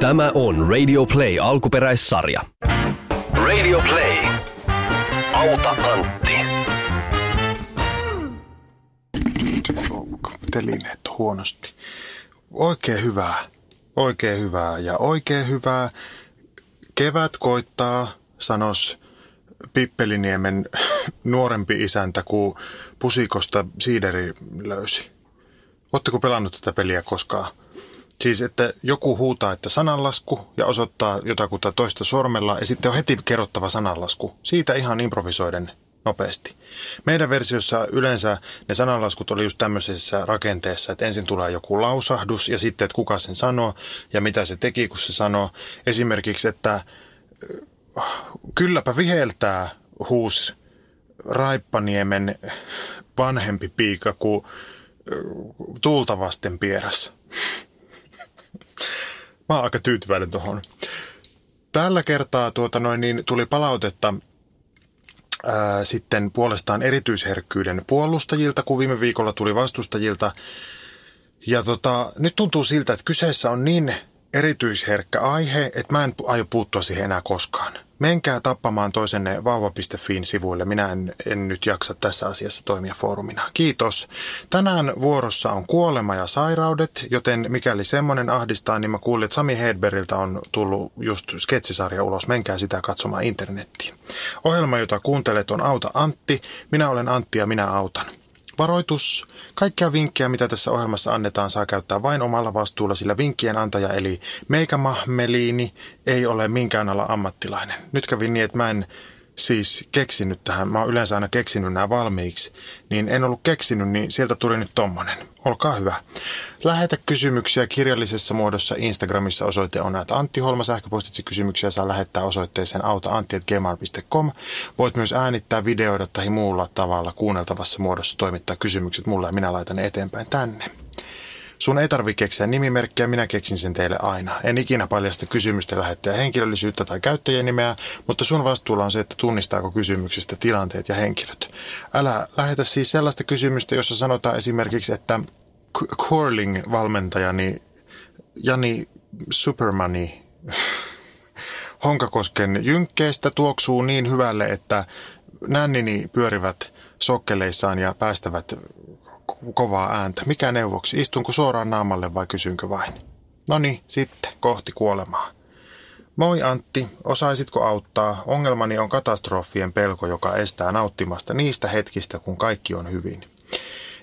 Tämä on Radio Play alkuperäissarja. Radio Play. Auta Antti. Telineet huonosti. Oikein hyvää. Oikein hyvää ja oikein hyvää. Kevät koittaa, sanos Pippeliniemen nuorempi isäntä, kun pusikosta siideri löysi. Oletteko pelannut tätä peliä koskaan? Siis, että joku huutaa, että sananlasku ja osoittaa jotakuta toista sormella ja sitten on heti kerrottava sananlasku. Siitä ihan improvisoiden nopeasti. Meidän versiossa yleensä ne sananlaskut oli just tämmöisessä rakenteessa, että ensin tulee joku lausahdus ja sitten, että kuka sen sanoo ja mitä se teki, kun se sanoo. Esimerkiksi, että kylläpä viheltää huus Raippaniemen vanhempi piika, kuin tuulta vasten. Mä oon aika tyytyväinen tuohon. Tällä kertaa tuota noin, niin tuli palautetta ää, sitten puolestaan erityisherkkyyden puolustajilta, kun viime viikolla tuli vastustajilta. Ja tota, nyt tuntuu siltä, että kyseessä on niin erityisherkkä aihe, että mä en aio puuttua siihen enää koskaan. Menkää tappamaan toisenne vauva.fiin sivuille. Minä en, en nyt jaksa tässä asiassa toimia foorumina. Kiitos. Tänään vuorossa on kuolema ja sairaudet, joten mikäli semmoinen ahdistaa, niin mä kuulin, että Sami Hedberiltä on tullut just sketsisarja ulos. Menkää sitä katsomaan internettiin. Ohjelma, jota kuuntelet, on Auta Antti. Minä olen Antti ja minä autan. Varoitus. Kaikkia vinkkejä, mitä tässä ohjelmassa annetaan, saa käyttää vain omalla vastuulla, sillä vinkkien antaja eli Meika Mahmeliini ei ole minkään ala ammattilainen. Nyt kävi niin, että mä en siis keksinyt tähän, mä oon yleensä aina keksinyt nämä valmiiksi, niin en ollut keksinyt, niin sieltä tuli nyt tommonen. Olkaa hyvä. Lähetä kysymyksiä kirjallisessa muodossa Instagramissa osoite on näitä Antti Holma sähköpostitse kysymyksiä saa lähettää osoitteeseen autaantti.gmail.com. Voit myös äänittää, videoida tai muulla tavalla kuunneltavassa muodossa toimittaa kysymykset mulle ja minä laitan ne eteenpäin tänne. Sun ei tarvi keksiä nimimerkkiä, minä keksin sen teille aina. En ikinä paljasta kysymystä lähettäjä henkilöllisyyttä tai käyttäjänimeä, mutta sun vastuulla on se, että tunnistaako kysymyksistä tilanteet ja henkilöt. Älä lähetä siis sellaista kysymystä, jossa sanotaan esimerkiksi, että curling-valmentajani Jani Supermani Honkakosken jynkkeestä tuoksuu niin hyvälle, että nännini pyörivät sokkeleissaan ja päästävät kovaa ääntä. Mikä neuvoksi? Istunko suoraan naamalle vai kysynkö vain? No niin, sitten kohti kuolemaa. Moi Antti, osaisitko auttaa? Ongelmani on katastrofien pelko, joka estää nauttimasta niistä hetkistä, kun kaikki on hyvin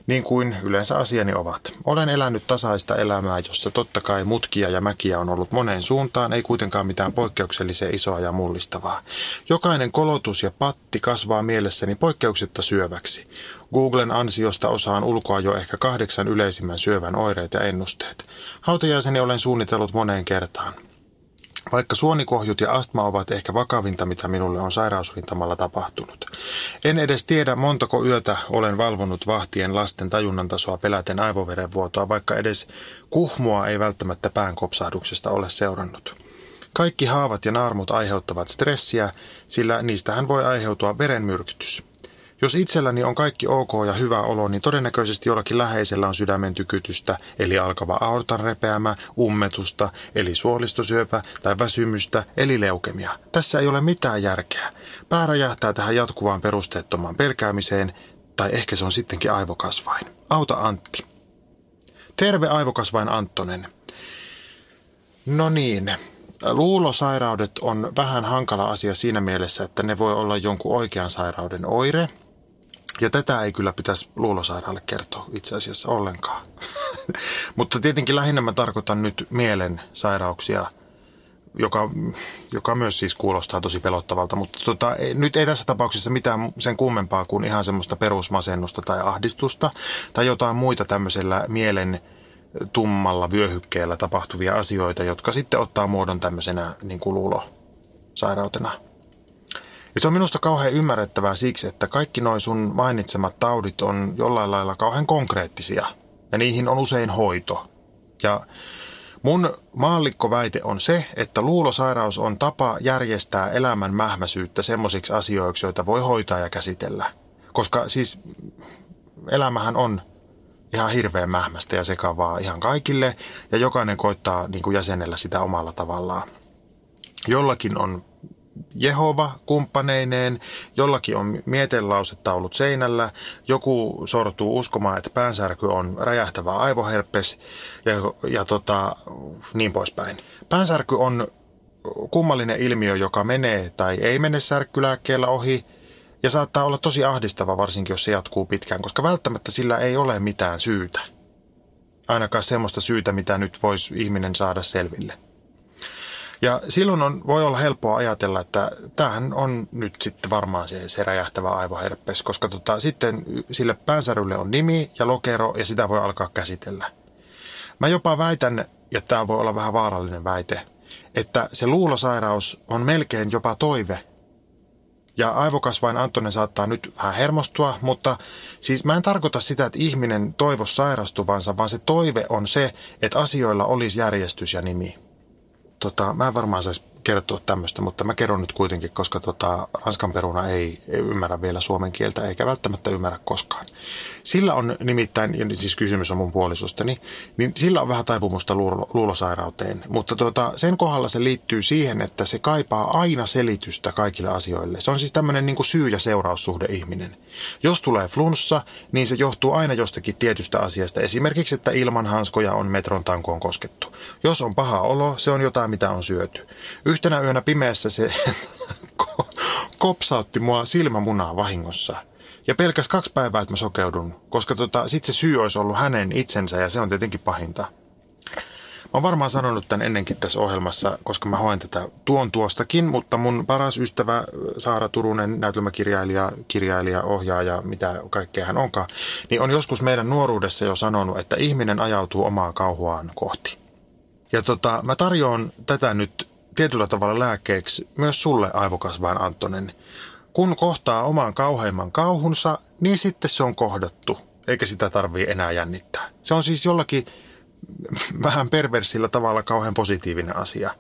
niin kuin yleensä asiani ovat. Olen elänyt tasaista elämää, jossa totta kai mutkia ja mäkiä on ollut moneen suuntaan, ei kuitenkaan mitään poikkeuksellisen isoa ja mullistavaa. Jokainen kolotus ja patti kasvaa mielessäni poikkeuksetta syöväksi. Googlen ansiosta osaan ulkoa jo ehkä kahdeksan yleisimmän syövän oireet ja ennusteet. Hautajaiseni olen suunnitellut moneen kertaan. Vaikka suonikohjut ja astma ovat ehkä vakavinta, mitä minulle on sairausrintamalla tapahtunut. En edes tiedä, montako yötä olen valvonut vahtien lasten tajunnan tasoa peläten aivoverenvuotoa, vaikka edes kuhmua ei välttämättä päänkopsahduksesta ole seurannut. Kaikki haavat ja naarmut aiheuttavat stressiä, sillä niistähän voi aiheutua verenmyrkytys. Jos itselläni on kaikki ok ja hyvä olo, niin todennäköisesti jollakin läheisellä on sydämen tykytystä, eli alkava aortan repeämä, ummetusta, eli suolistosyöpä tai väsymystä, eli leukemia. Tässä ei ole mitään järkeä. Pää räjähtää tähän jatkuvaan perusteettomaan pelkäämiseen, tai ehkä se on sittenkin aivokasvain. Auta Antti. Terve aivokasvain Anttonen. No niin, Luulosairaudet on vähän hankala asia siinä mielessä, että ne voi olla jonkun oikean sairauden oire – ja tätä ei kyllä pitäisi luulosairaalle kertoa itse asiassa ollenkaan. Mutta tietenkin lähinnä mä tarkoitan nyt mielen sairauksia, joka, joka myös siis kuulostaa tosi pelottavalta. Mutta tota, nyt ei tässä tapauksessa mitään sen kummempaa kuin ihan semmoista perusmasennusta tai ahdistusta tai jotain muita tämmöisellä mielen tummalla vyöhykkeellä tapahtuvia asioita, jotka sitten ottaa muodon tämmöisenä niin kuin luulosairautena. Ja se on minusta kauhean ymmärrettävää siksi, että kaikki noin sun mainitsemat taudit on jollain lailla kauhean konkreettisia. Ja niihin on usein hoito. Ja mun maallikkoväite on se, että luulosairaus on tapa järjestää elämän mähmäsyyttä semmoisiksi asioiksi, joita voi hoitaa ja käsitellä. Koska siis elämähän on ihan hirveän mähmästä ja sekavaa ihan kaikille ja jokainen koittaa niin kuin jäsenellä sitä omalla tavallaan. Jollakin on Jehova kumppaneineen, jollakin on mietelausetaulut seinällä, joku sortuu uskomaan, että päänsärky on räjähtävä aivoherpes ja, ja tota, niin poispäin. Päänsärky on kummallinen ilmiö, joka menee tai ei mene särkkylääkkeellä ohi ja saattaa olla tosi ahdistava varsinkin, jos se jatkuu pitkään, koska välttämättä sillä ei ole mitään syytä. Ainakaan semmoista syytä, mitä nyt voisi ihminen saada selville. Ja silloin on, voi olla helppoa ajatella, että tämähän on nyt sitten varmaan se, se räjähtävä aivoherpes, koska tota, sitten sille päänsärylle on nimi ja lokero ja sitä voi alkaa käsitellä. Mä jopa väitän, ja tämä voi olla vähän vaarallinen väite, että se luulosairaus on melkein jopa toive. Ja aivokasvain Antonen saattaa nyt vähän hermostua, mutta siis mä en tarkoita sitä, että ihminen toivoisi sairastuvansa, vaan se toive on se, että asioilla olisi järjestys ja nimi. Tota, mä en varmaan saisi kertoa tämmöistä, mutta mä kerron nyt kuitenkin, koska tota, ranskan peruna ei, ei ymmärrä vielä suomen kieltä, eikä välttämättä ymmärrä koskaan. Sillä on nimittäin, ja siis kysymys on mun puolisostani, niin sillä on vähän taipumusta luulo, luulosairauteen, mutta tota, sen kohdalla se liittyy siihen, että se kaipaa aina selitystä kaikille asioille. Se on siis tämmöinen niin syy- ja seuraussuhde ihminen. Jos tulee flunssa, niin se johtuu aina jostakin tietystä asiasta, esimerkiksi, että ilman hanskoja on metron tankoon koskettu. Jos on paha olo, se on jotain, mitä on syöty. Yhtenä yönä pimeässä se kopsautti mua silmämunaa vahingossa. Ja pelkäs kaksi päivää, että mä sokeudun, koska tota, sit se syy olisi ollut hänen itsensä ja se on tietenkin pahinta. Mä oon varmaan sanonut tämän ennenkin tässä ohjelmassa, koska mä hoen tätä tuon tuostakin, mutta mun paras ystävä Saara Turunen, näytelmäkirjailija, kirjailija, ohjaaja, mitä kaikkea hän onkaan, niin on joskus meidän nuoruudessa jo sanonut, että ihminen ajautuu omaa kauhuaan kohti. Ja tota, mä tarjoan tätä nyt tietyllä tavalla lääkkeeksi myös sulle aivokasvain Antonen. Kun kohtaa oman kauheimman kauhunsa, niin sitten se on kohdattu, eikä sitä tarvii enää jännittää. Se on siis jollakin vähän perversillä tavalla kauhean positiivinen asia.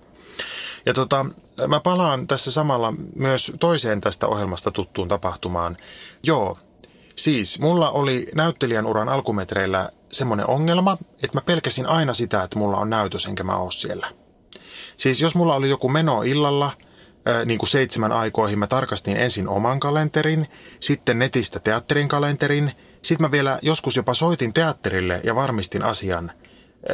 Ja tota, mä palaan tässä samalla myös toiseen tästä ohjelmasta tuttuun tapahtumaan. Joo, siis mulla oli näyttelijän uran alkumetreillä semmoinen ongelma, että mä pelkäsin aina sitä, että mulla on näytös enkä mä oo siellä – Siis jos mulla oli joku meno illalla, niin kuin seitsemän aikoihin, mä tarkastin ensin oman kalenterin, sitten netistä teatterin kalenterin, sitten mä vielä joskus jopa soitin teatterille ja varmistin asian.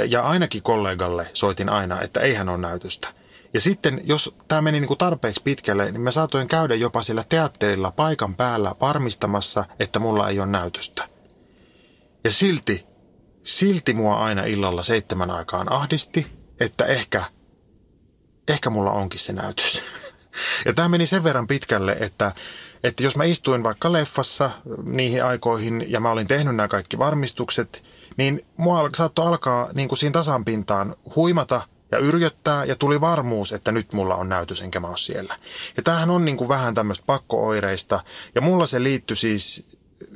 Ja ainakin kollegalle soitin aina, että eihän ole näytöstä. Ja sitten, jos tämä meni niin kuin tarpeeksi pitkälle, niin mä saatoin käydä jopa sillä teatterilla paikan päällä varmistamassa, että mulla ei ole näytöstä. Ja silti, silti mua aina illalla seitsemän aikaan ahdisti, että ehkä ehkä mulla onkin se näytös. Ja tämä meni sen verran pitkälle, että, että jos mä istuin vaikka leffassa niihin aikoihin ja mä olin tehnyt nämä kaikki varmistukset, niin mua saattoi alkaa niin kuin siinä tasanpintaan huimata ja yrjöttää ja tuli varmuus, että nyt mulla on näytös enkä mä ole siellä. Ja tämähän on niin kuin vähän tämmöistä pakkooireista ja mulla se liittyi siis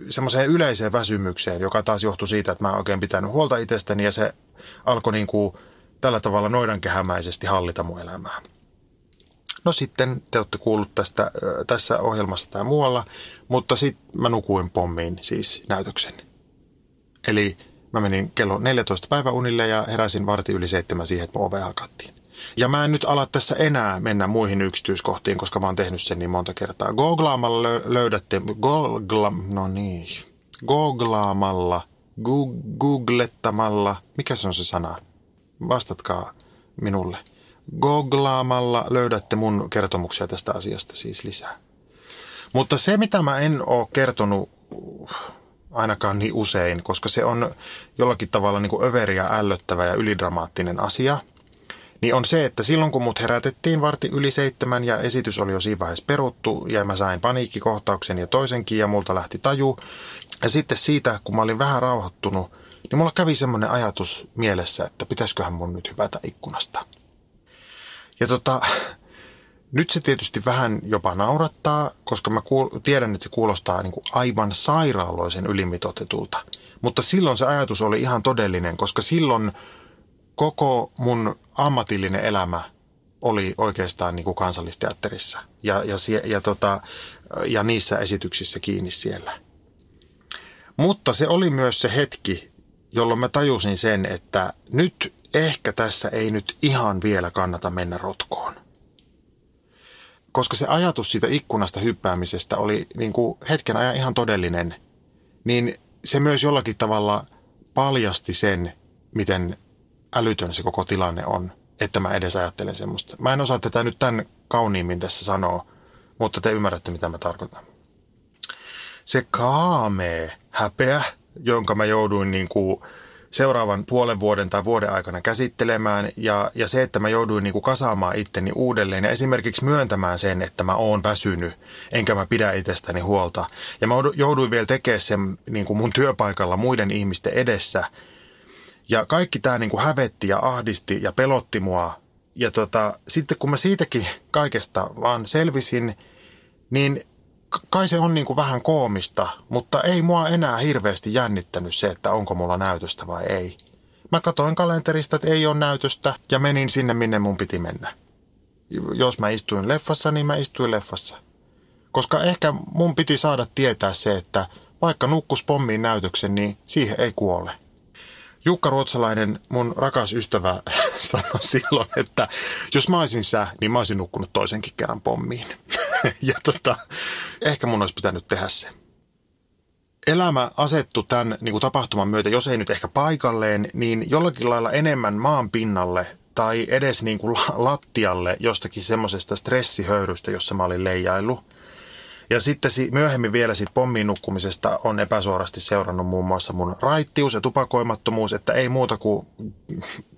semmoiseen yleiseen väsymykseen, joka taas johtui siitä, että mä en oikein pitänyt huolta itsestäni ja se alkoi niin kuin tällä tavalla noidankehämäisesti hallita mun elämää. No sitten te olette kuullut tästä tässä ohjelmassa tai muualla, mutta sitten mä nukuin pommiin siis näytöksen. Eli mä menin kello 14 päiväunille ja heräsin varti yli seitsemän siihen, että ove hakattiin. Ja mä en nyt ala tässä enää mennä muihin yksityiskohtiin, koska mä oon tehnyt sen niin monta kertaa. Googlaamalla löydätte, googla, no niin, googlaamalla, googlettamalla, mikä se on se sana? vastatkaa minulle. Googlaamalla löydätte mun kertomuksia tästä asiasta siis lisää. Mutta se, mitä mä en ole kertonut ainakaan niin usein, koska se on jollakin tavalla niin kuin överi ja ällöttävä ja ylidramaattinen asia, niin on se, että silloin kun mut herätettiin varti yli seitsemän ja esitys oli jo siinä vaiheessa peruttu ja mä sain paniikkikohtauksen ja toisenkin ja multa lähti taju. Ja sitten siitä, kun mä olin vähän rauhoittunut, niin mulla kävi semmoinen ajatus mielessä, että pitäisiköhän mun nyt hypätä ikkunasta. Ja tota, nyt se tietysti vähän jopa naurattaa, koska mä kuul- tiedän, että se kuulostaa niin kuin aivan sairaaloisen ylimitotetulta. Mutta silloin se ajatus oli ihan todellinen, koska silloin koko mun ammatillinen elämä oli oikeastaan niin kuin kansallisteatterissa ja, ja, ja, tota, ja niissä esityksissä kiinni siellä. Mutta se oli myös se hetki, jolloin mä tajusin sen, että nyt ehkä tässä ei nyt ihan vielä kannata mennä rotkoon. Koska se ajatus siitä ikkunasta hyppäämisestä oli niin kuin hetken ajan ihan todellinen, niin se myös jollakin tavalla paljasti sen, miten älytön se koko tilanne on, että mä edes ajattelen semmoista. Mä en osaa tätä nyt tämän kauniimmin tässä sanoa, mutta te ymmärrätte, mitä mä tarkoitan. Se kaamee häpeä, jonka mä jouduin niin kuin seuraavan puolen vuoden tai vuoden aikana käsittelemään ja, ja se, että mä jouduin niin kuin kasaamaan itteni uudelleen ja esimerkiksi myöntämään sen, että mä oon väsynyt, enkä mä pidä itsestäni huolta. Ja mä jouduin vielä tekemään sen niin kuin mun työpaikalla muiden ihmisten edessä. Ja kaikki tämä niin kuin hävetti ja ahdisti ja pelotti mua. Ja tota, sitten kun mä siitäkin kaikesta vaan selvisin, niin kai se on niin kuin vähän koomista, mutta ei mua enää hirveästi jännittänyt se, että onko mulla näytöstä vai ei. Mä katoin kalenterista, että ei ole näytöstä ja menin sinne, minne mun piti mennä. Jos mä istuin leffassa, niin mä istuin leffassa. Koska ehkä mun piti saada tietää se, että vaikka nukkus pommiin näytöksen, niin siihen ei kuole. Jukka Ruotsalainen, mun rakas ystävä, sanoi silloin, että jos mä olisin sä, niin mä olisin nukkunut toisenkin kerran pommiin. ja tota, ehkä mun olisi pitänyt tehdä se. Elämä asettu tämän niin kuin tapahtuman myötä, jos ei nyt ehkä paikalleen, niin jollakin lailla enemmän maan pinnalle tai edes niin kuin lattialle jostakin semmoisesta stressihöyrystä, jossa mä olin leijaillut. Ja sitten myöhemmin vielä siitä pommiin nukkumisesta on epäsuorasti seurannut muun muassa mun raittius ja tupakoimattomuus, että ei muuta kuin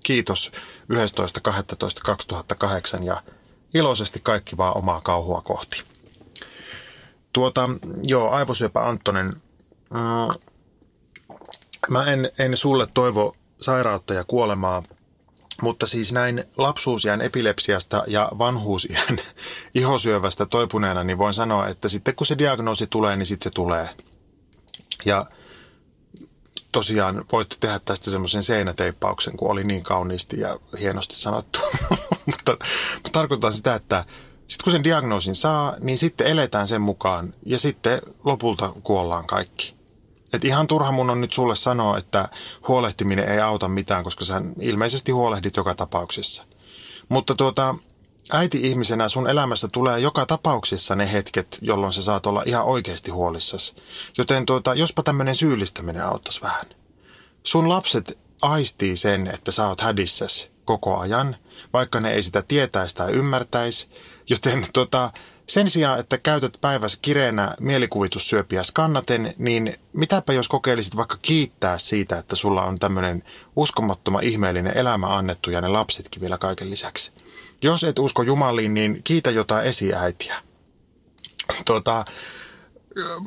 kiitos 11.12.2008 ja iloisesti kaikki vaan omaa kauhua kohti. Tuota, joo, aivosyöpä Anttonen, mm, mä en, en sulle toivo sairautta ja kuolemaa, mutta siis näin lapsuusien epilepsiasta ja vanhuusien ihosyövästä toipuneena, niin voin sanoa, että sitten kun se diagnoosi tulee, niin sitten se tulee. Ja tosiaan voitte tehdä tästä semmoisen seinäteippauksen, kun oli niin kauniisti ja hienosti sanottu. mutta, tarkoittaa sitä, että sitten kun sen diagnoosin saa, niin sitten eletään sen mukaan ja sitten lopulta kuollaan kaikki. Et ihan turha mun on nyt sulle sanoa, että huolehtiminen ei auta mitään, koska sä ilmeisesti huolehdit joka tapauksessa. Mutta tuota, äiti-ihmisenä sun elämässä tulee joka tapauksessa ne hetket, jolloin sä saat olla ihan oikeasti huolissasi. Joten tuota, jospa tämmöinen syyllistäminen auttaisi vähän. Sun lapset aistii sen, että sä oot hädissäsi koko ajan, vaikka ne ei sitä tietäisi tai ymmärtäisi. Joten tuota, sen sijaan, että käytät päivässä kireenä mielikuvitussyöpiä skannaten, niin mitäpä jos kokeilisit vaikka kiittää siitä, että sulla on tämmöinen uskomattoman ihmeellinen elämä annettu ja ne lapsetkin vielä kaiken lisäksi. Jos et usko Jumaliin, niin kiitä jotain esiäitiä. Tuota,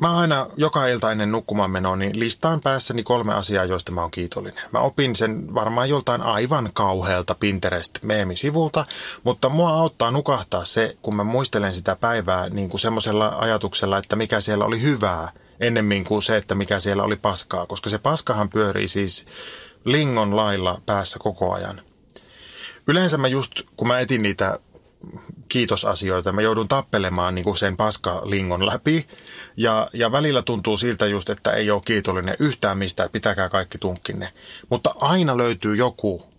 mä aina joka ilta ennen nukkumaan menoa, niin listaan päässäni kolme asiaa, joista mä oon kiitollinen. Mä opin sen varmaan joltain aivan kauhealta Pinterest-meemisivulta, mutta mua auttaa nukahtaa se, kun mä muistelen sitä päivää niin kuin semmoisella ajatuksella, että mikä siellä oli hyvää, ennemmin kuin se, että mikä siellä oli paskaa, koska se paskahan pyörii siis lingon lailla päässä koko ajan. Yleensä mä just, kun mä etin niitä kiitosasioita, mä joudun tappelemaan niin kuin sen paskalingon läpi. Ja, ja välillä tuntuu siltä just, että ei ole kiitollinen yhtään mistä, että pitäkää kaikki tunkkinne. Mutta aina löytyy joku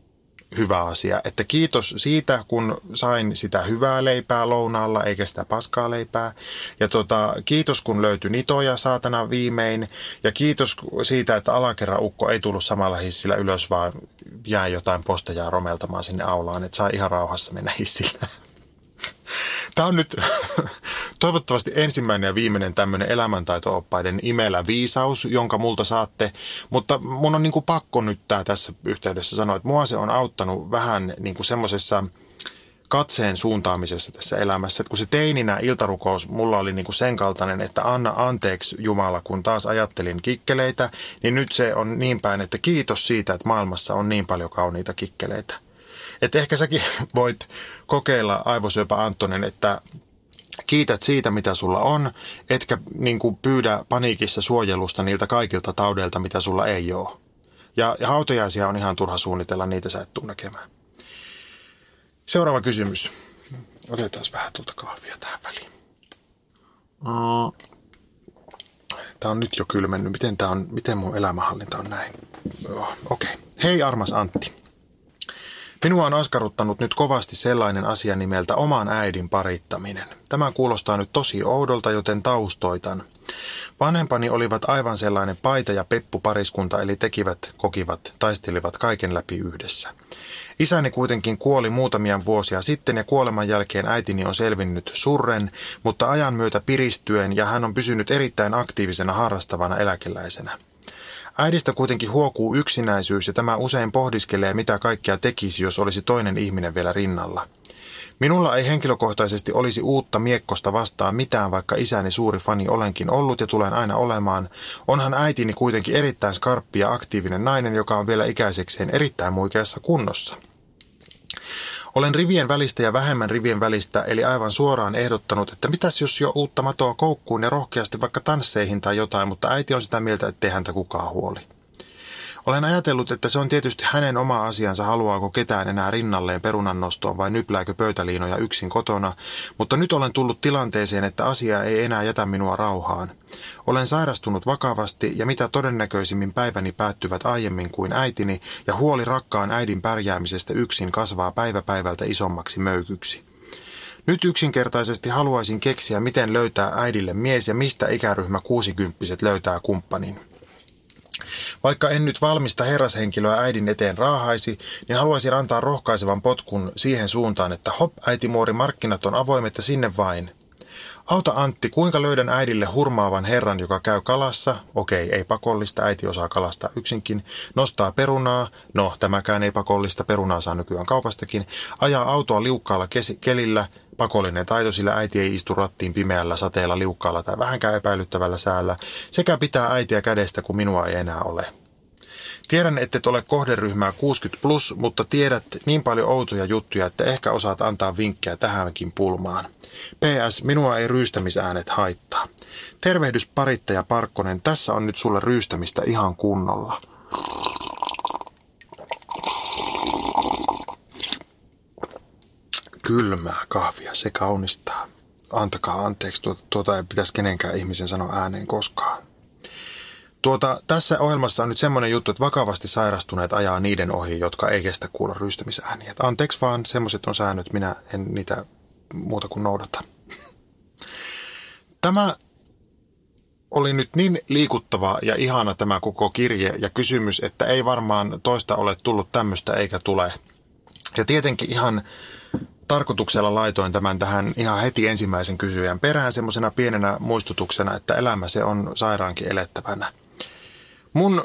hyvä asia. Että kiitos siitä, kun sain sitä hyvää leipää lounaalla, eikä sitä paskaa leipää. Ja tota, kiitos, kun löytyi nitoja saatana viimein. Ja kiitos siitä, että alakerran ukko ei tullut samalla hissillä ylös, vaan jää jotain postejaa romeltamaan sinne aulaan, että saa ihan rauhassa mennä hissillä. Tämä on nyt toivottavasti ensimmäinen ja viimeinen tämmöinen elämäntaito-oppaiden imelä viisaus, jonka multa saatte. Mutta mun on niin kuin pakko nyt tää tässä yhteydessä sanoa, että mua se on auttanut vähän niin kuin semmoisessa katseen suuntaamisessa tässä elämässä. Että kun se teininä iltarukous mulla oli niin kuin sen kaltainen, että anna anteeksi Jumala, kun taas ajattelin kikkeleitä, niin nyt se on niin päin, että kiitos siitä, että maailmassa on niin paljon kauniita kikkeleitä. Että ehkä säkin voit kokeilla aivosyöpä Antonen, että kiität siitä, mitä sulla on, etkä niin kuin pyydä paniikissa suojelusta niiltä kaikilta taudeilta, mitä sulla ei ole. Ja, ja hautajaisia on ihan turha suunnitella, niitä sä et tule näkemään. Seuraava kysymys. Otetaan vähän tuolta kahvia tähän väliin. Mm. Tämä on nyt jo kylmennyt. Miten, tämä on, miten mun elämänhallinta on näin? Okei. Okay. Hei armas Antti. Minua on askarruttanut nyt kovasti sellainen asia nimeltä oman äidin parittaminen. Tämä kuulostaa nyt tosi oudolta, joten taustoitan. Vanhempani olivat aivan sellainen paita ja peppu pariskunta, eli tekivät, kokivat, taistelivat kaiken läpi yhdessä. Isäni kuitenkin kuoli muutamia vuosia sitten ja kuoleman jälkeen äitini on selvinnyt surren, mutta ajan myötä piristyen ja hän on pysynyt erittäin aktiivisena harrastavana eläkeläisenä. Äidistä kuitenkin huokuu yksinäisyys ja tämä usein pohdiskelee, mitä kaikkea tekisi, jos olisi toinen ihminen vielä rinnalla. Minulla ei henkilökohtaisesti olisi uutta miekkosta vastaan mitään, vaikka isäni suuri fani olenkin ollut ja tulen aina olemaan. Onhan äitini kuitenkin erittäin skarppi ja aktiivinen nainen, joka on vielä ikäisekseen erittäin muikeassa kunnossa. Olen rivien välistä ja vähemmän rivien välistä, eli aivan suoraan ehdottanut, että mitäs jos jo uutta matoa koukkuun ja rohkeasti vaikka tansseihin tai jotain, mutta äiti on sitä mieltä, ettei häntä kukaan huoli. Olen ajatellut, että se on tietysti hänen oma asiansa, haluaako ketään enää rinnalleen perunannostoon vai nyplääkö pöytäliinoja yksin kotona, mutta nyt olen tullut tilanteeseen, että asia ei enää jätä minua rauhaan. Olen sairastunut vakavasti ja mitä todennäköisimmin päiväni päättyvät aiemmin kuin äitini ja huoli rakkaan äidin pärjäämisestä yksin kasvaa päivä päivältä isommaksi möykyksi. Nyt yksinkertaisesti haluaisin keksiä, miten löytää äidille mies ja mistä ikäryhmä kuusikymppiset löytää kumppanin. Vaikka en nyt valmista herrashenkilöä äidin eteen raahaisi, niin haluaisin antaa rohkaisevan potkun siihen suuntaan, että hop, äitimuori, markkinat on avoimet ja sinne vain. Auta Antti, kuinka löydän äidille hurmaavan herran, joka käy kalassa? Okei, ei pakollista, äiti osaa kalastaa yksinkin. Nostaa perunaa, no tämäkään ei pakollista, perunaa saa nykyään kaupastakin. Ajaa autoa liukkaalla kesi- kelillä, pakollinen taito, sillä äiti ei istu rattiin pimeällä, sateella, liukkaalla tai vähänkään epäilyttävällä säällä, sekä pitää äitiä kädestä, kun minua ei enää ole. Tiedän, että et ole kohderyhmää 60 plus, mutta tiedät niin paljon outoja juttuja, että ehkä osaat antaa vinkkejä tähänkin pulmaan. PS, minua ei ryystämisäänet haittaa. Tervehdys parittaja Parkkonen, tässä on nyt sulle ryystämistä ihan kunnolla. Kylmää kahvia, se kaunistaa. Antakaa anteeksi, tuota, tuota ei pitäisi kenenkään ihmisen sanoa ääneen koskaan. Tuota, tässä ohjelmassa on nyt semmoinen juttu, että vakavasti sairastuneet ajaa niiden ohi, jotka ei kestä kuulla rystämisääniä. Anteeksi vaan, semmoiset on säännöt, minä en niitä muuta kuin noudata. Tämä oli nyt niin liikuttava ja ihana tämä koko kirje ja kysymys, että ei varmaan toista ole tullut tämmöistä eikä tule. Ja tietenkin ihan tarkoituksella laitoin tämän tähän ihan heti ensimmäisen kysyjän perään semmoisena pienenä muistutuksena, että elämä se on sairaankin elettävänä. Mun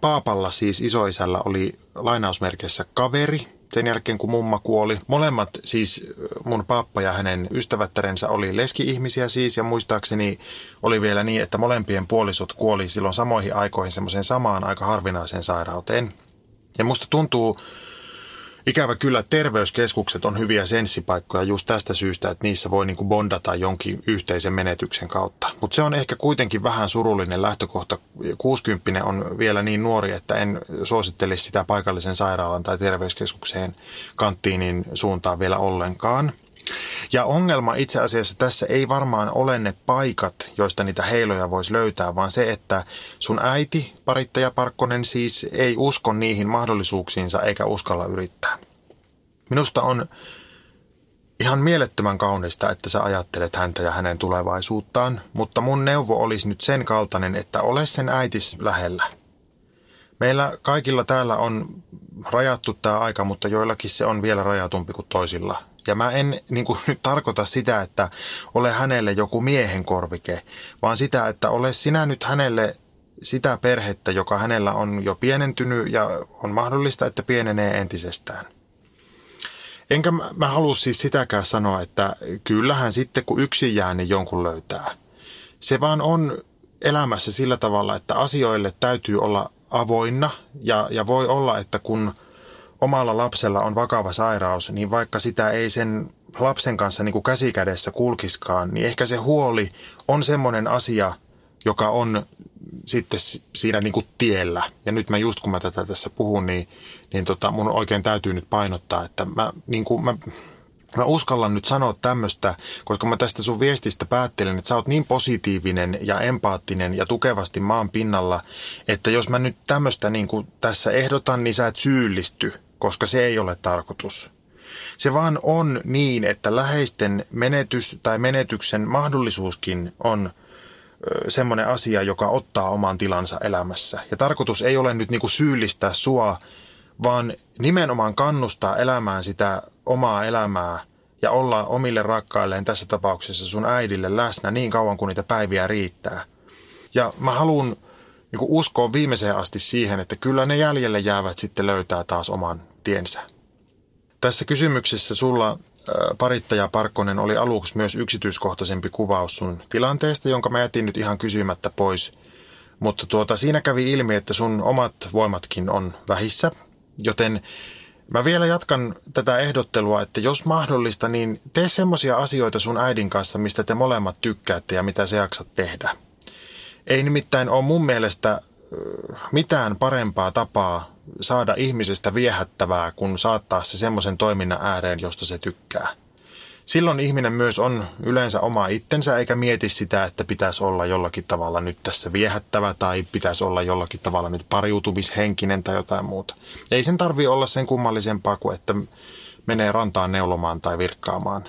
paapalla siis isoisällä oli lainausmerkeissä kaveri, sen jälkeen kun mumma kuoli. Molemmat siis mun pappa ja hänen ystävättärensä oli leski-ihmisiä siis ja muistaakseni oli vielä niin, että molempien puolisot kuoli silloin samoihin aikoihin semmoiseen samaan aika harvinaiseen sairauteen. Ja musta tuntuu Ikävä kyllä terveyskeskukset on hyviä senssipaikkoja just tästä syystä, että niissä voi niinku bondata jonkin yhteisen menetyksen kautta. Mutta se on ehkä kuitenkin vähän surullinen lähtökohta. 60 on vielä niin nuori, että en suosittelisi sitä paikallisen sairaalan tai terveyskeskukseen kanttiinin suuntaan vielä ollenkaan. Ja ongelma itse asiassa tässä ei varmaan ole ne paikat, joista niitä heiloja voisi löytää, vaan se, että sun äiti, parittaja Parkkonen siis, ei usko niihin mahdollisuuksiinsa eikä uskalla yrittää. Minusta on ihan mielettömän kaunista, että sä ajattelet häntä ja hänen tulevaisuuttaan, mutta mun neuvo olisi nyt sen kaltainen, että ole sen äitis lähellä. Meillä kaikilla täällä on rajattu tämä aika, mutta joillakin se on vielä rajatumpi kuin toisilla. Ja mä en niin kuin, nyt tarkoita sitä, että ole hänelle joku miehen korvike, vaan sitä, että ole sinä nyt hänelle sitä perhettä, joka hänellä on jo pienentynyt ja on mahdollista, että pienenee entisestään. Enkä mä, mä halua siis sitäkään sanoa, että kyllähän sitten kun yksin jää, niin jonkun löytää. Se vaan on elämässä sillä tavalla, että asioille täytyy olla avoinna ja, ja voi olla, että kun – omalla lapsella on vakava sairaus, niin vaikka sitä ei sen lapsen kanssa niin kuin käsikädessä kulkiskaan, niin ehkä se huoli on semmoinen asia, joka on sitten siinä niin kuin tiellä. Ja nyt mä just kun mä tätä tässä puhun, niin, niin tota, mun oikein täytyy nyt painottaa, että mä, niin kuin mä mä uskallan nyt sanoa tämmöistä, koska mä tästä sun viestistä päättelen, että sä oot niin positiivinen ja empaattinen ja tukevasti maan pinnalla, että jos mä nyt tämmöistä niin kuin tässä ehdotan, niin sä et syyllisty, koska se ei ole tarkoitus. Se vaan on niin, että läheisten menetys tai menetyksen mahdollisuuskin on semmoinen asia, joka ottaa oman tilansa elämässä. Ja tarkoitus ei ole nyt niin kuin syyllistää sua, vaan nimenomaan kannustaa elämään sitä omaa elämää ja olla omille rakkailleen, tässä tapauksessa sun äidille läsnä niin kauan kuin niitä päiviä riittää. Ja mä haluan niin uskoa viimeiseen asti siihen, että kyllä ne jäljelle jäävät sitten löytää taas oman tiensä. Tässä kysymyksessä sulla parittaja Parkkonen oli aluksi myös yksityiskohtaisempi kuvaus sun tilanteesta, jonka mä jätin nyt ihan kysymättä pois. Mutta tuota, siinä kävi ilmi, että sun omat voimatkin on vähissä, joten Mä vielä jatkan tätä ehdottelua, että jos mahdollista, niin tee semmoisia asioita sun äidin kanssa, mistä te molemmat tykkäätte ja mitä se jaksat tehdä. Ei nimittäin ole mun mielestä mitään parempaa tapaa saada ihmisestä viehättävää, kun saattaa se semmoisen toiminnan ääreen, josta se tykkää. Silloin ihminen myös on yleensä oma itsensä, eikä mieti sitä, että pitäisi olla jollakin tavalla nyt tässä viehättävä tai pitäisi olla jollakin tavalla nyt pariutumishenkinen tai jotain muuta. Ei sen tarvi olla sen kummallisempaa kuin, että menee rantaan neulomaan tai virkkaamaan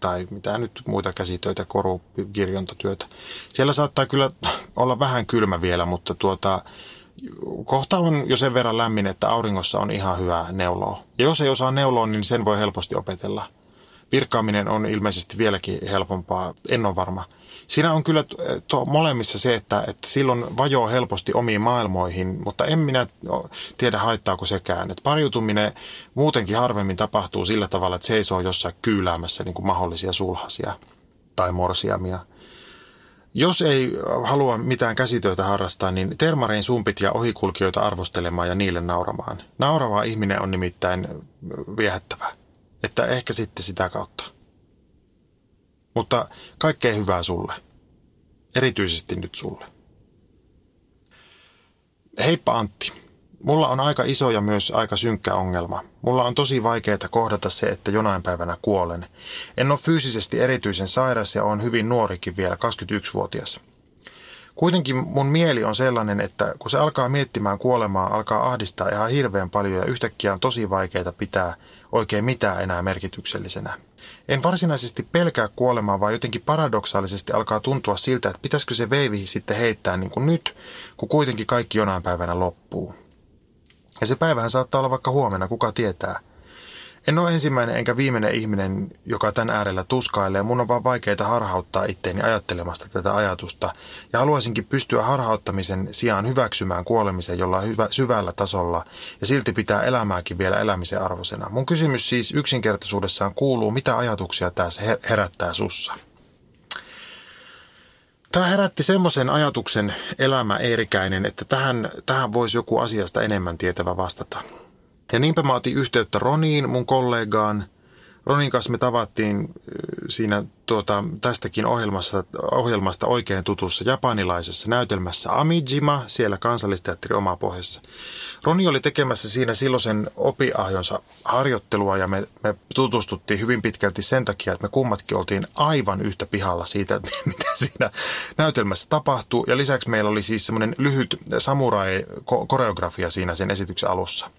tai mitä nyt muita käsitöitä, korukirjontatyötä. Siellä saattaa kyllä olla vähän kylmä vielä, mutta tuota, kohta on jo sen verran lämmin, että auringossa on ihan hyvä neuloa. Ja jos ei osaa neuloa, niin sen voi helposti opetella – Virkkaaminen on ilmeisesti vieläkin helpompaa, en ole varma. Siinä on kyllä to, molemmissa se, että, että silloin vajoo helposti omiin maailmoihin, mutta en minä tiedä haittaako sekään. Että pariutuminen muutenkin harvemmin tapahtuu sillä tavalla, että seisoo jossain kyyläämässä niin kuin mahdollisia sulhasia tai morsiamia. Jos ei halua mitään käsitöitä harrastaa, niin termarein sumpit ja ohikulkijoita arvostelemaan ja niille nauramaan. Naurava ihminen on nimittäin viehättävä. Että ehkä sitten sitä kautta. Mutta kaikkea hyvää sulle. Erityisesti nyt sulle. Heippa Antti. Mulla on aika iso ja myös aika synkkä ongelma. Mulla on tosi vaikeaa kohdata se, että jonain päivänä kuolen. En ole fyysisesti erityisen sairas ja on hyvin nuorikin vielä, 21-vuotias. Kuitenkin mun mieli on sellainen, että kun se alkaa miettimään kuolemaa, alkaa ahdistaa ihan hirveän paljon ja yhtäkkiä on tosi vaikeaa pitää oikein mitään enää merkityksellisenä. En varsinaisesti pelkää kuolemaa, vaan jotenkin paradoksaalisesti alkaa tuntua siltä, että pitäisikö se veivi sitten heittää niin kuin nyt, kun kuitenkin kaikki jonain päivänä loppuu. Ja se päivähän saattaa olla vaikka huomenna, kuka tietää. En ole ensimmäinen enkä viimeinen ihminen, joka tämän äärellä tuskailee. Mun on vaan vaikeaa harhauttaa itteeni ajattelemasta tätä ajatusta. Ja haluaisinkin pystyä harhauttamisen sijaan hyväksymään kuolemisen jolla hyvä, syvällä tasolla ja silti pitää elämääkin vielä elämisen arvoisena. Mun kysymys siis yksinkertaisuudessaan kuuluu, mitä ajatuksia tämä herättää sussa? Tämä herätti semmoisen ajatuksen elämä Eerikäinen, että tähän, tähän voisi joku asiasta enemmän tietävä vastata. Ja niinpä mä otin yhteyttä Roniin, mun kollegaan. Ronin kanssa me tavattiin siinä tuota, tästäkin ohjelmassa, ohjelmasta oikein tutussa japanilaisessa näytelmässä Amijima siellä kansallisteatteri pohjassa. Roni oli tekemässä siinä silloisen opiahjonsa harjoittelua ja me, me tutustuttiin hyvin pitkälti sen takia, että me kummatkin oltiin aivan yhtä pihalla siitä, mitä siinä näytelmässä tapahtuu. Ja lisäksi meillä oli siis semmoinen lyhyt samurai-koreografia siinä sen esityksen alussa.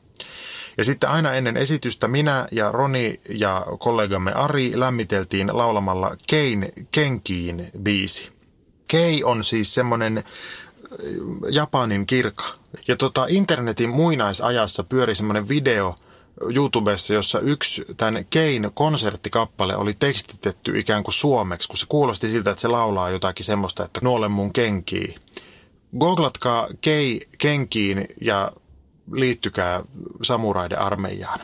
Ja sitten aina ennen esitystä minä ja Roni ja kollegamme Ari lämmiteltiin laulamalla Kein Kenkiin biisi. Kei on siis semmoinen äh, Japanin kirka. Ja tota, internetin muinaisajassa pyöri semmoinen video YouTubessa, jossa yksi tämän Kein konserttikappale oli tekstitetty ikään kuin suomeksi, kun se kuulosti siltä, että se laulaa jotakin semmoista, että nuole mun kenkiin. Googlatkaa Kei kenkiin ja liittykää samuraiden armeijaan.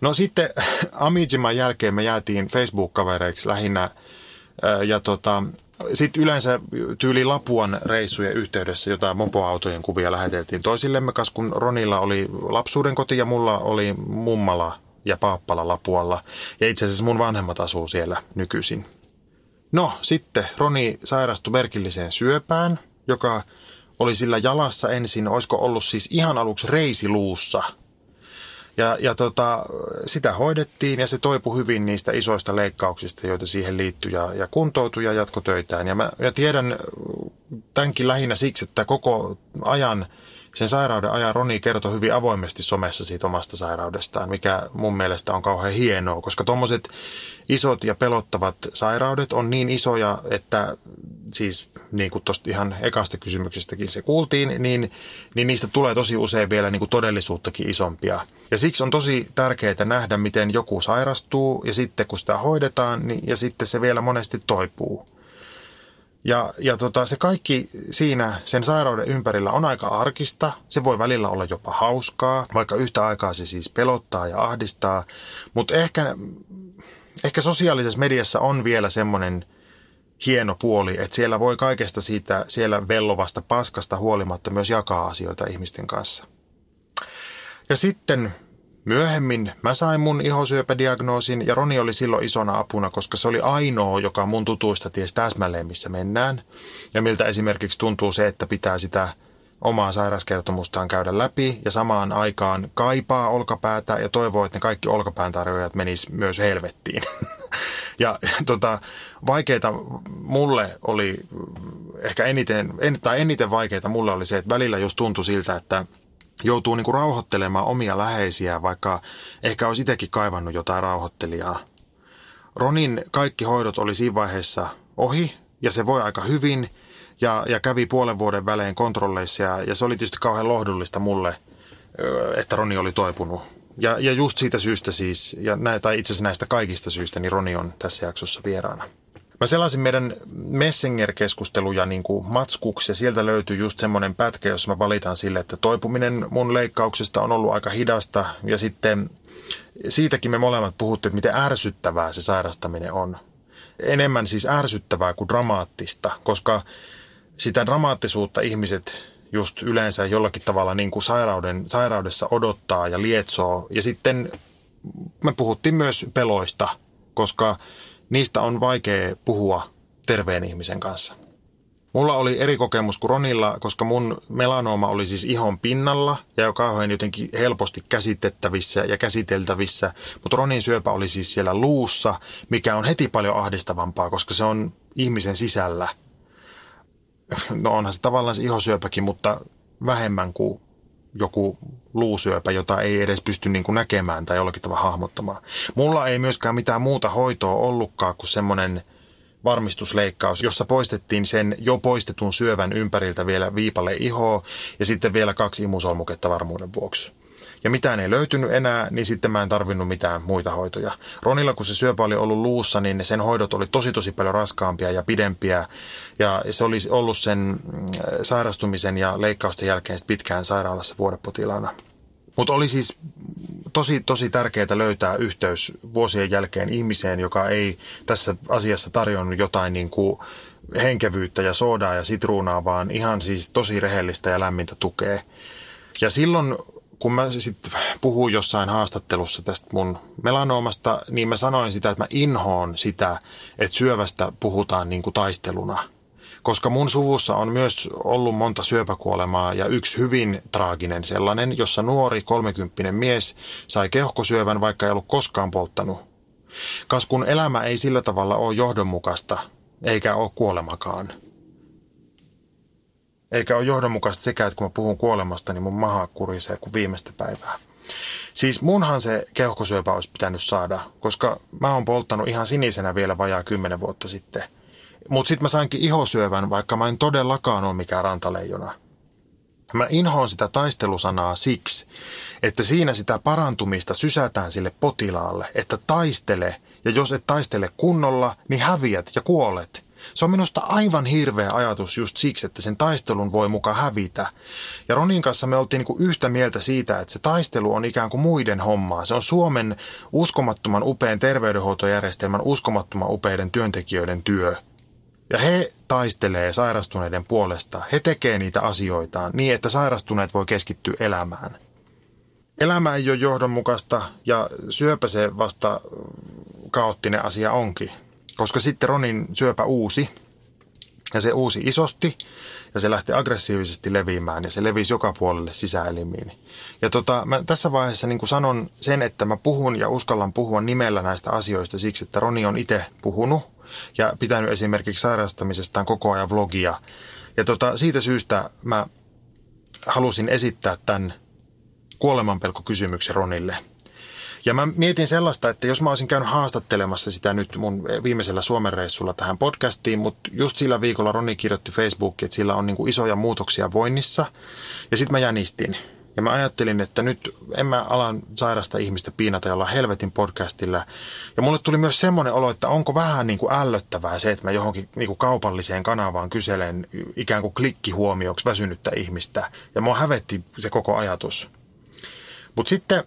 No sitten Amijiman jälkeen me jäätiin Facebook-kavereiksi lähinnä ja tota, sitten yleensä tyyli Lapuan reissujen yhteydessä jotain mopoautojen kuvia läheteltiin toisillemme, kas kun Ronilla oli lapsuuden koti ja mulla oli mummala ja paappala Lapualla. Ja itse asiassa mun vanhemmat asuu siellä nykyisin. No sitten Roni sairastui merkilliseen syöpään, joka oli sillä jalassa ensin, olisiko ollut siis ihan aluksi reisiluussa. Ja, ja tota, sitä hoidettiin ja se toipui hyvin niistä isoista leikkauksista, joita siihen liittyi ja, ja kuntoutui ja jatkotöitään. Ja mä ja tiedän tämänkin lähinnä siksi, että koko ajan sen sairauden ajan Roni kertoi hyvin avoimesti somessa siitä omasta sairaudestaan, mikä mun mielestä on kauhean hienoa, koska tuommoiset isot ja pelottavat sairaudet on niin isoja, että siis niin kuin tuosta ihan ekasta kysymyksestäkin se kuultiin, niin, niin niistä tulee tosi usein vielä niin kuin todellisuuttakin isompia. Ja siksi on tosi tärkeää nähdä, miten joku sairastuu ja sitten kun sitä hoidetaan, niin, ja sitten se vielä monesti toipuu. Ja, ja tota, se kaikki siinä sen sairauden ympärillä on aika arkista. Se voi välillä olla jopa hauskaa, vaikka yhtä aikaa se siis pelottaa ja ahdistaa. Mutta ehkä, ehkä sosiaalisessa mediassa on vielä semmoinen hieno puoli, että siellä voi kaikesta siitä siellä vellovasta paskasta huolimatta myös jakaa asioita ihmisten kanssa. Ja sitten Myöhemmin mä sain mun ihosyöpädiagnoosin ja Roni oli silloin isona apuna, koska se oli ainoa, joka mun tutuista ties täsmälleen, missä mennään. Ja miltä esimerkiksi tuntuu se, että pitää sitä omaa sairauskertomustaan käydä läpi ja samaan aikaan kaipaa olkapäätä ja toivoo, että ne kaikki olkapään tarjoajat menis myös helvettiin. ja tota, vaikeita mulle oli, ehkä eniten, en, tai eniten vaikeita mulle oli se, että välillä just tuntui siltä, että – joutuu niin kuin rauhoittelemaan omia läheisiä, vaikka ehkä olisi itsekin kaivannut jotain rauhoittelijaa. Ronin kaikki hoidot oli siinä vaiheessa ohi ja se voi aika hyvin ja, ja kävi puolen vuoden välein kontrolleissa ja, ja se oli tietysti kauhean lohdullista mulle, että Roni oli toipunut. Ja, ja just siitä syystä siis, ja nä, tai itse asiassa näistä kaikista syistä, niin Roni on tässä jaksossa vieraana. Mä selasin meidän Messenger-keskusteluja niin kuin matskuksi ja sieltä löytyy just semmoinen pätkä, jossa mä valitan sille, että toipuminen mun leikkauksesta on ollut aika hidasta ja sitten siitäkin me molemmat puhuttiin, että miten ärsyttävää se sairastaminen on. Enemmän siis ärsyttävää kuin dramaattista, koska sitä dramaattisuutta ihmiset just yleensä jollakin tavalla niin kuin sairauden, sairaudessa odottaa ja lietsoo. Ja sitten me puhuttiin myös peloista, koska niistä on vaikea puhua terveen ihmisen kanssa. Mulla oli eri kokemus kuin Ronilla, koska mun melanooma oli siis ihon pinnalla ja kauhean jotenkin helposti käsitettävissä ja käsiteltävissä. Mutta Ronin syöpä oli siis siellä luussa, mikä on heti paljon ahdistavampaa, koska se on ihmisen sisällä. No onhan se tavallaan se ihosyöpäkin, mutta vähemmän kuin joku luusyöpä, jota ei edes pysty niin kuin näkemään tai jollakin tavalla hahmottamaan. Mulla ei myöskään mitään muuta hoitoa ollutkaan kuin semmoinen varmistusleikkaus, jossa poistettiin sen jo poistetun syövän ympäriltä vielä viipale ihoa ja sitten vielä kaksi imusolmuketta varmuuden vuoksi ja mitään ei löytynyt enää, niin sitten mä en tarvinnut mitään muita hoitoja. Ronilla, kun se syöpä oli ollut luussa, niin sen hoidot oli tosi tosi paljon raskaampia ja pidempiä. Ja se oli ollut sen mm, sairastumisen ja leikkausten jälkeen pitkään sairaalassa vuodepotilaana. Mutta oli siis tosi, tosi tärkeää löytää yhteys vuosien jälkeen ihmiseen, joka ei tässä asiassa tarjonnut jotain niin kuin henkevyyttä ja soodaa ja sitruunaa, vaan ihan siis tosi rehellistä ja lämmintä tukea. Ja silloin kun mä sitten puhuin jossain haastattelussa tästä mun melanoomasta, niin mä sanoin sitä, että mä inhoon sitä, että syövästä puhutaan niin kuin taisteluna. Koska mun suvussa on myös ollut monta syöpäkuolemaa ja yksi hyvin traaginen sellainen, jossa nuori kolmekymppinen mies sai keuhkosyövän, vaikka ei ollut koskaan polttanut. Kas kun elämä ei sillä tavalla ole johdonmukaista, eikä ole kuolemakaan – eikä ole johdonmukaista sekä, että kun mä puhun kuolemasta, niin mun maha kurisee kuin viimeistä päivää. Siis munhan se keuhkosyöpä olisi pitänyt saada, koska mä oon polttanut ihan sinisenä vielä vajaa kymmenen vuotta sitten. Mutta sitten mä sainkin ihosyövän, vaikka mä en todellakaan ole mikään rantaleijona. Mä inhoon sitä taistelusanaa siksi, että siinä sitä parantumista sysätään sille potilaalle, että taistele, ja jos et taistele kunnolla, niin häviät ja kuolet – se on minusta aivan hirveä ajatus just siksi, että sen taistelun voi muka hävitä. Ja Ronin kanssa me oltiin niin yhtä mieltä siitä, että se taistelu on ikään kuin muiden hommaa. Se on Suomen uskomattoman upean terveydenhuoltojärjestelmän uskomattoman upeiden työntekijöiden työ. Ja he taistelee sairastuneiden puolesta. He tekee niitä asioitaan niin, että sairastuneet voi keskittyä elämään. Elämä ei ole johdonmukaista ja syöpä se vasta kaoottinen asia onkin koska sitten Ronin syöpä uusi Ja se uusi isosti ja se lähti aggressiivisesti leviämään ja se levisi joka puolelle sisäelimiin. Ja tota, mä tässä vaiheessa niin kuin sanon sen, että mä puhun ja uskallan puhua nimellä näistä asioista siksi, että Roni on itse puhunut ja pitänyt esimerkiksi sairastamisestaan koko ajan vlogia. Ja tota, siitä syystä mä halusin esittää tämän kuolemanpelkokysymyksen Ronille – ja mä mietin sellaista, että jos mä olisin käynyt haastattelemassa sitä nyt mun viimeisellä Suomen reissulla tähän podcastiin, mutta just sillä viikolla Roni kirjoitti Facebookiin, että sillä on niin kuin isoja muutoksia voinnissa. Ja sitten mä jänistin. Ja mä ajattelin, että nyt en mä alan sairasta ihmistä piinata jolla helvetin podcastilla. Ja mulle tuli myös semmoinen olo, että onko vähän niin kuin ällöttävää se, että mä johonkin niin kuin kaupalliseen kanavaan kyselen ikään kuin klikkihuomioksi väsynyttä ihmistä. Ja mua hävetti se koko ajatus. Mutta sitten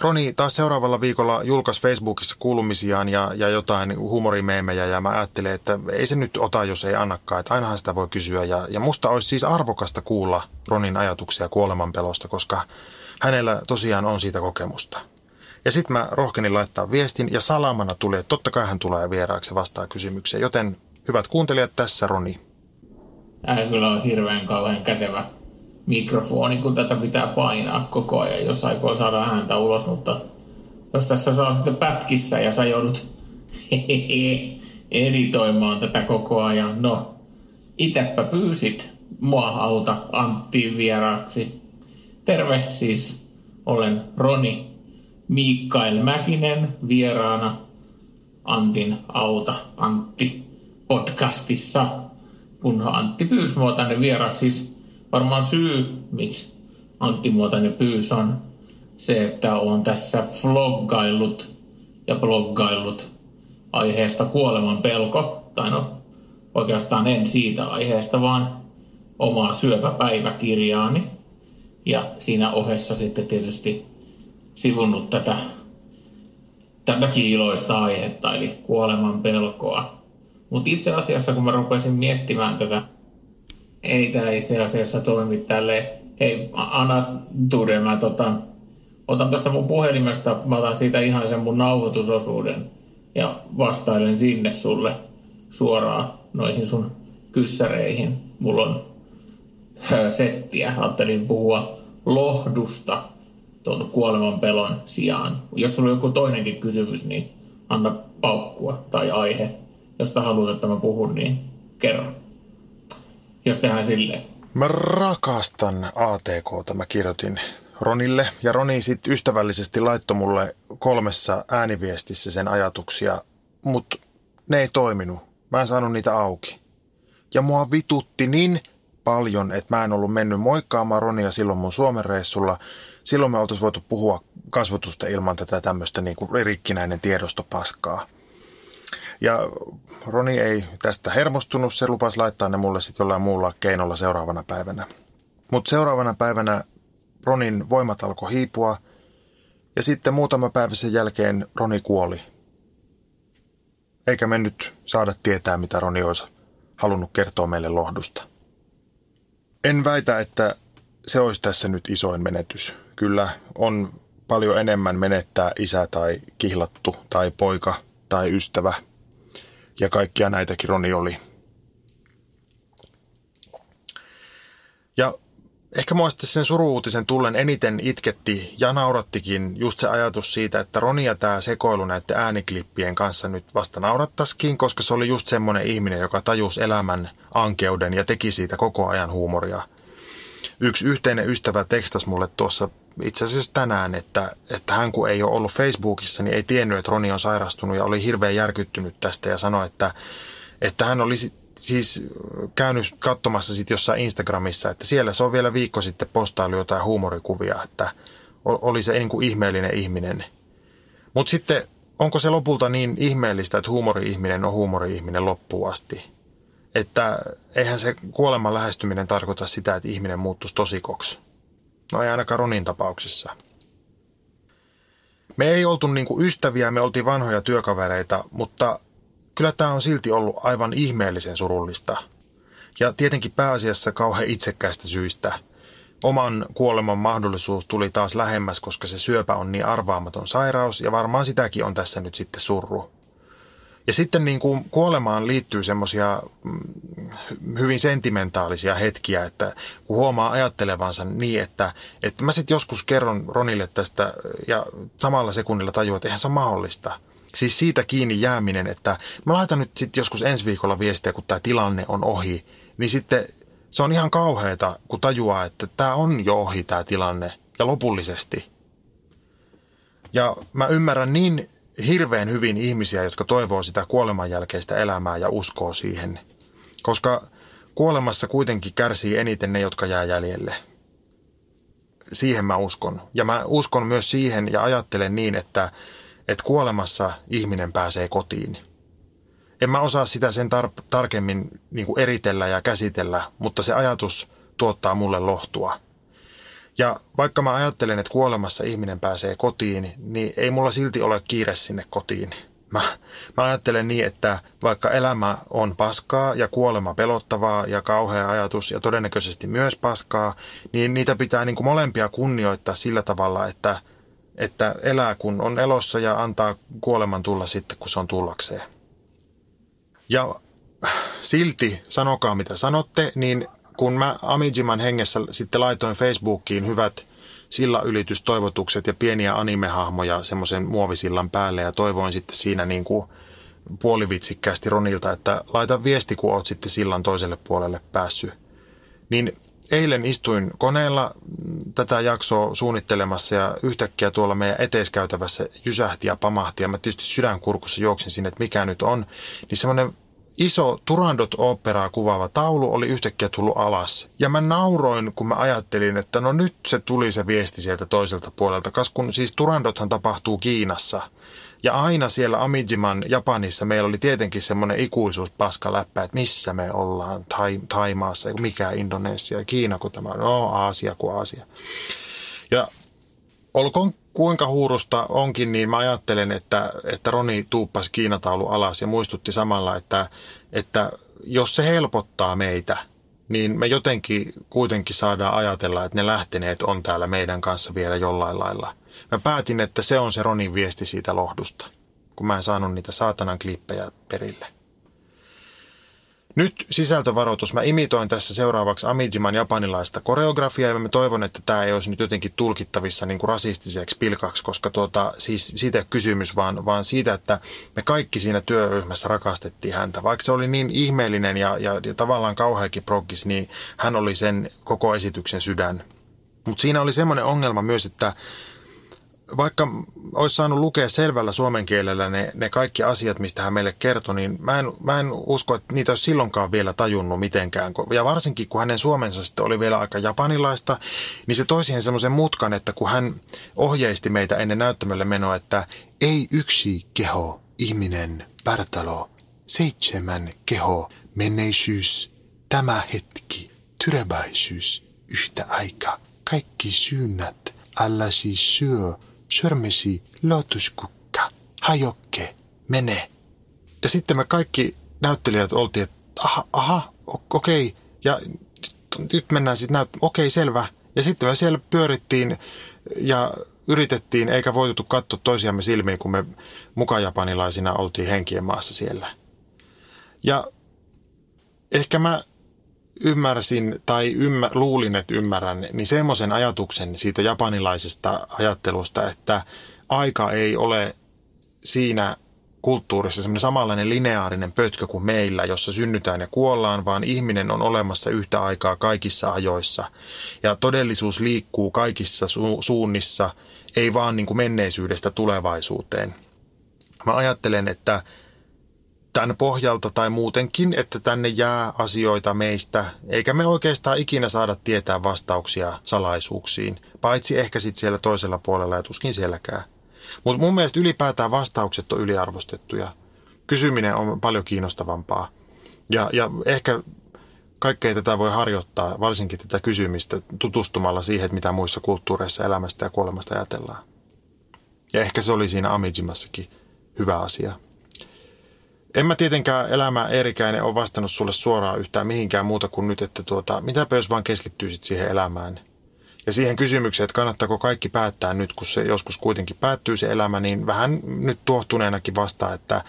Roni taas seuraavalla viikolla julkaisi Facebookissa kuulumisiaan ja, ja jotain humorimeemejä ja mä ajattelin, että ei se nyt ota, jos ei annakaan, että ainahan sitä voi kysyä. Ja, ja musta olisi siis arvokasta kuulla Ronin ajatuksia kuolemanpelosta, koska hänellä tosiaan on siitä kokemusta. Ja sitten mä rohkenin laittaa viestin ja salamana tuli, että totta kai hän tulee vieraaksi vastaa kysymykseen. Joten hyvät kuuntelijat, tässä Roni. Tämä kyllä on hirveän kauhean kätevä mikrofoni, kun tätä pitää painaa koko ajan, jos aikoo saada ääntä ulos, mutta jos tässä saa sitten pätkissä ja sä joudut editoimaan tätä koko ajan, no itepä pyysit mua auta Antti vieraaksi. Terve siis, olen Roni Mikael Mäkinen vieraana Antin auta Antti podcastissa, kun Antti pyysi mua tänne vieraaksi. Siis varmaan syy, miksi Antti Muotainen pyys on se, että on tässä vloggaillut ja bloggaillut aiheesta kuoleman pelko. Tai no, oikeastaan en siitä aiheesta, vaan omaa syöpäpäiväkirjaani. Ja siinä ohessa sitten tietysti sivunnut tätä, tätäkin iloista aihetta, eli kuoleman pelkoa. Mutta itse asiassa, kun mä rupesin miettimään tätä ei tämä itse asiassa toimi tälle. Hei, anna Ture, mä tota, otan tuosta mun puhelimesta, mä otan siitä ihan sen mun nauhoitusosuuden ja vastailen sinne sulle suoraan noihin sun kyssäreihin. Mulla on settiä. Ajattelin puhua lohdusta tuon kuoleman pelon sijaan. Jos sulla on joku toinenkin kysymys, niin anna paukkua tai aihe, josta haluat, että mä puhun, niin kerro jos tehdään silleen. Mä rakastan ATK, mä kirjoitin Ronille. Ja Roni sitten ystävällisesti laittoi mulle kolmessa ääniviestissä sen ajatuksia, mutta ne ei toiminut. Mä en saanut niitä auki. Ja mua vitutti niin paljon, että mä en ollut mennyt moikkaamaan Ronia silloin mun Suomen reissulla. Silloin me oltaisiin voitu puhua kasvatusta ilman tätä tämmöistä niin rikkinäinen tiedostopaskaa. Ja Roni ei tästä hermostunut, se lupasi laittaa ne mulle sitten jollain muulla keinolla seuraavana päivänä. Mutta seuraavana päivänä Ronin voimat alkoi hiipua ja sitten muutama päivä sen jälkeen Roni kuoli. Eikä me nyt saada tietää, mitä Roni olisi halunnut kertoa meille lohdusta. En väitä, että se olisi tässä nyt isoin menetys. Kyllä on paljon enemmän menettää isä tai kihlattu tai poika tai ystävä – ja kaikkia näitäkin Roni oli. Ja ehkä mua sen suruutisen tullen eniten itketti ja naurattikin just se ajatus siitä, että Roni ja tämä sekoilu näiden ääniklippien kanssa nyt vasta naurattaisikin, koska se oli just semmoinen ihminen, joka tajusi elämän ankeuden ja teki siitä koko ajan huumoria. Yksi yhteinen ystävä tekstasi mulle tuossa itse asiassa tänään, että, että hän kun ei ole ollut Facebookissa, niin ei tiennyt, että Roni on sairastunut ja oli hirveän järkyttynyt tästä ja sanoi, että, että hän olisi siis käynyt katsomassa sitten jossain Instagramissa, että siellä se on vielä viikko sitten postailu jotain huumorikuvia, että oli se niin kuin ihmeellinen ihminen. Mutta sitten onko se lopulta niin ihmeellistä, että huumori-ihminen on huumori-ihminen loppuun asti? Että eihän se kuoleman lähestyminen tarkoita sitä, että ihminen muuttuisi tosikoksi. No ei ainakaan Ronin tapauksessa. Me ei oltu niinku ystäviä, me oltiin vanhoja työkavereita, mutta kyllä tämä on silti ollut aivan ihmeellisen surullista. Ja tietenkin pääasiassa kauhean itsekkäistä syistä. Oman kuoleman mahdollisuus tuli taas lähemmäs, koska se syöpä on niin arvaamaton sairaus ja varmaan sitäkin on tässä nyt sitten surru. Ja sitten niin kuin kuolemaan liittyy semmoisia mm, hyvin sentimentaalisia hetkiä, että kun huomaa ajattelevansa niin, että, että mä sitten joskus kerron Ronille tästä ja samalla sekunnilla tajuan, että eihän se ole mahdollista. Siis siitä kiinni jääminen, että mä laitan nyt sitten joskus ensi viikolla viestiä, kun tämä tilanne on ohi, niin sitten se on ihan kauheata, kun tajuaa, että tämä on jo ohi tämä tilanne ja lopullisesti. Ja mä ymmärrän niin hirveän hyvin ihmisiä, jotka toivoo sitä kuoleman jälkeistä elämää ja uskoo siihen. Koska kuolemassa kuitenkin kärsii eniten ne, jotka jää jäljelle. Siihen mä uskon. Ja mä uskon myös siihen ja ajattelen niin, että, että kuolemassa ihminen pääsee kotiin. En mä osaa sitä sen tar- tarkemmin niin eritellä ja käsitellä, mutta se ajatus tuottaa mulle lohtua – ja vaikka mä ajattelen, että kuolemassa ihminen pääsee kotiin, niin ei mulla silti ole kiire sinne kotiin. Mä, mä ajattelen niin, että vaikka elämä on paskaa ja kuolema pelottavaa ja kauhea ajatus ja todennäköisesti myös paskaa, niin niitä pitää niin kuin molempia kunnioittaa sillä tavalla, että, että elää kun on elossa ja antaa kuoleman tulla sitten, kun se on tullakseen. Ja silti, sanokaa mitä sanotte, niin kun mä Amijiman hengessä sitten laitoin Facebookiin hyvät silla-ylitystoivotukset ja pieniä animehahmoja semmoisen muovisillan päälle ja toivoin sitten siinä niin kuin puolivitsikkäästi Ronilta, että laita viesti, kun oot sitten sillan toiselle puolelle päässyt. Niin eilen istuin koneella tätä jaksoa suunnittelemassa ja yhtäkkiä tuolla meidän eteiskäytävässä jysähti ja pamahti ja mä tietysti sydänkurkussa juoksin sinne, että mikä nyt on. Niin semmoinen iso Turandot-operaa kuvaava taulu oli yhtäkkiä tullut alas. Ja mä nauroin, kun mä ajattelin, että no nyt se tuli se viesti sieltä toiselta puolelta. Kas kun siis Turandothan tapahtuu Kiinassa. Ja aina siellä Amijiman Japanissa meillä oli tietenkin semmoinen ikuisuuspaskaläppä, että missä me ollaan, tai, Taimaassa, mikä Indonesia, Kiina kun tämä on, no Aasia kuin Aasia. Ja olkoon kuinka huurusta onkin, niin mä ajattelen, että, että Roni tuuppasi Kiinataulu alas ja muistutti samalla, että, että jos se helpottaa meitä, niin me jotenkin kuitenkin saadaan ajatella, että ne lähteneet on täällä meidän kanssa vielä jollain lailla. Mä päätin, että se on se Ronin viesti siitä lohdusta, kun mä en saanut niitä saatanan klippejä perille. Nyt sisältövaroitus. Mä imitoin tässä seuraavaksi Amijiman japanilaista koreografiaa ja mä toivon, että tämä ei olisi nyt jotenkin tulkittavissa niin kuin rasistiseksi pilkaksi, koska tuota, siis siitä ei kysymys, vaan, vaan siitä, että me kaikki siinä työryhmässä rakastettiin häntä. Vaikka se oli niin ihmeellinen ja, ja, ja tavallaan kauheakin proggis, niin hän oli sen koko esityksen sydän. Mutta siinä oli semmoinen ongelma myös, että vaikka olisi saanut lukea selvällä suomen kielellä ne, ne kaikki asiat, mistä hän meille kertoi, niin mä en, mä en usko, että niitä olisi silloinkaan vielä tajunnut mitenkään. Ja varsinkin, kun hänen suomensa sitten oli vielä aika japanilaista, niin se toi siihen semmoisen mutkan, että kun hän ohjeisti meitä ennen näyttämölle menoa, että ei yksi keho, ihminen, pärtalo, seitsemän keho, menneisyys, tämä hetki, tyreväisyys, yhtä aikaa, kaikki syynnät, äläsi syö, Sörmesi, lotuskukka, hajokke, mene. Ja sitten me kaikki näyttelijät oltiin, että aha, aha okei. Ja nyt mennään sitten näyt, okei, selvä. Ja sitten me siellä pyörittiin ja yritettiin, eikä voitu katsoa toisiamme silmiin, kun me mukajapanilaisina oltiin henkien maassa siellä. Ja ehkä mä ymmärsin tai ymmär, luulin, että ymmärrän, niin semmoisen ajatuksen siitä japanilaisesta ajattelusta, että aika ei ole siinä kulttuurissa semmoinen samanlainen lineaarinen pötkö kuin meillä, jossa synnytään ja kuollaan, vaan ihminen on olemassa yhtä aikaa kaikissa ajoissa. Ja todellisuus liikkuu kaikissa su- suunnissa, ei vaan niin kuin menneisyydestä tulevaisuuteen. Mä ajattelen, että tämän pohjalta tai muutenkin, että tänne jää asioita meistä, eikä me oikeastaan ikinä saada tietää vastauksia salaisuuksiin, paitsi ehkä sitten siellä toisella puolella ja tuskin sielläkään. Mutta mun mielestä ylipäätään vastaukset on yliarvostettuja. Kysyminen on paljon kiinnostavampaa. Ja, ja ehkä kaikkea tätä voi harjoittaa, varsinkin tätä kysymistä, tutustumalla siihen, että mitä muissa kulttuureissa elämästä ja kuolemasta ajatellaan. Ja ehkä se oli siinä Amijimassakin hyvä asia. En mä tietenkään elämä Eerikäinen ole vastannut sulle suoraan yhtään mihinkään muuta kuin nyt, että tuota, mitäpä jos vaan keskittyisit siihen elämään. Ja siihen kysymykseen, että kannattaako kaikki päättää nyt, kun se joskus kuitenkin päättyy se elämä, niin vähän nyt tuohtuneenakin vastaa, että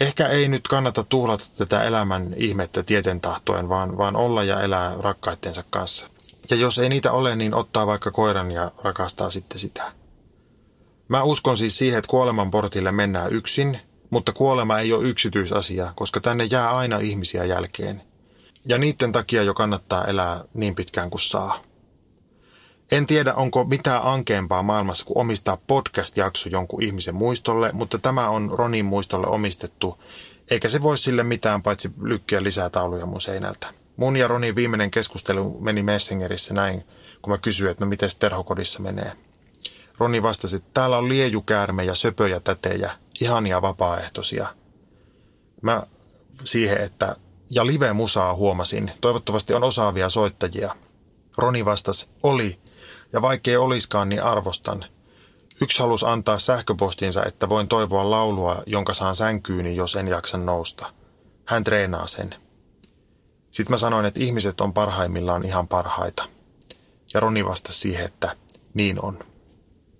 Ehkä ei nyt kannata tuhlata tätä elämän ihmettä tieten tahtoen, vaan, vaan olla ja elää rakkaittensa kanssa. Ja jos ei niitä ole, niin ottaa vaikka koiran ja rakastaa sitten sitä. Mä uskon siis siihen, että kuoleman portille mennään yksin, mutta kuolema ei ole yksityisasia, koska tänne jää aina ihmisiä jälkeen. Ja niiden takia jo kannattaa elää niin pitkään kuin saa. En tiedä, onko mitään ankeampaa maailmassa kuin omistaa podcast-jakso jonkun ihmisen muistolle, mutta tämä on Ronin muistolle omistettu, eikä se voi sille mitään paitsi lykkiä lisää tauluja mun seinältä. Mun ja Ronin viimeinen keskustelu meni Messengerissä näin, kun mä kysyin, että no miten terhokodissa menee. Roni vastasi, että täällä on liejukäärme ja söpöjä tätejä, ihania vapaaehtoisia. Mä siihen, että ja live-musaa huomasin. Toivottavasti on osaavia soittajia. Roni vastasi, oli, ja vaikkei oliskaan, niin arvostan. Yksi halusi antaa sähköpostinsa, että voin toivoa laulua, jonka saan sänkyyni, jos en jaksa nousta. Hän treenaa sen. Sitten mä sanoin, että ihmiset on parhaimmillaan ihan parhaita. Ja Roni vastasi siihen, että niin on.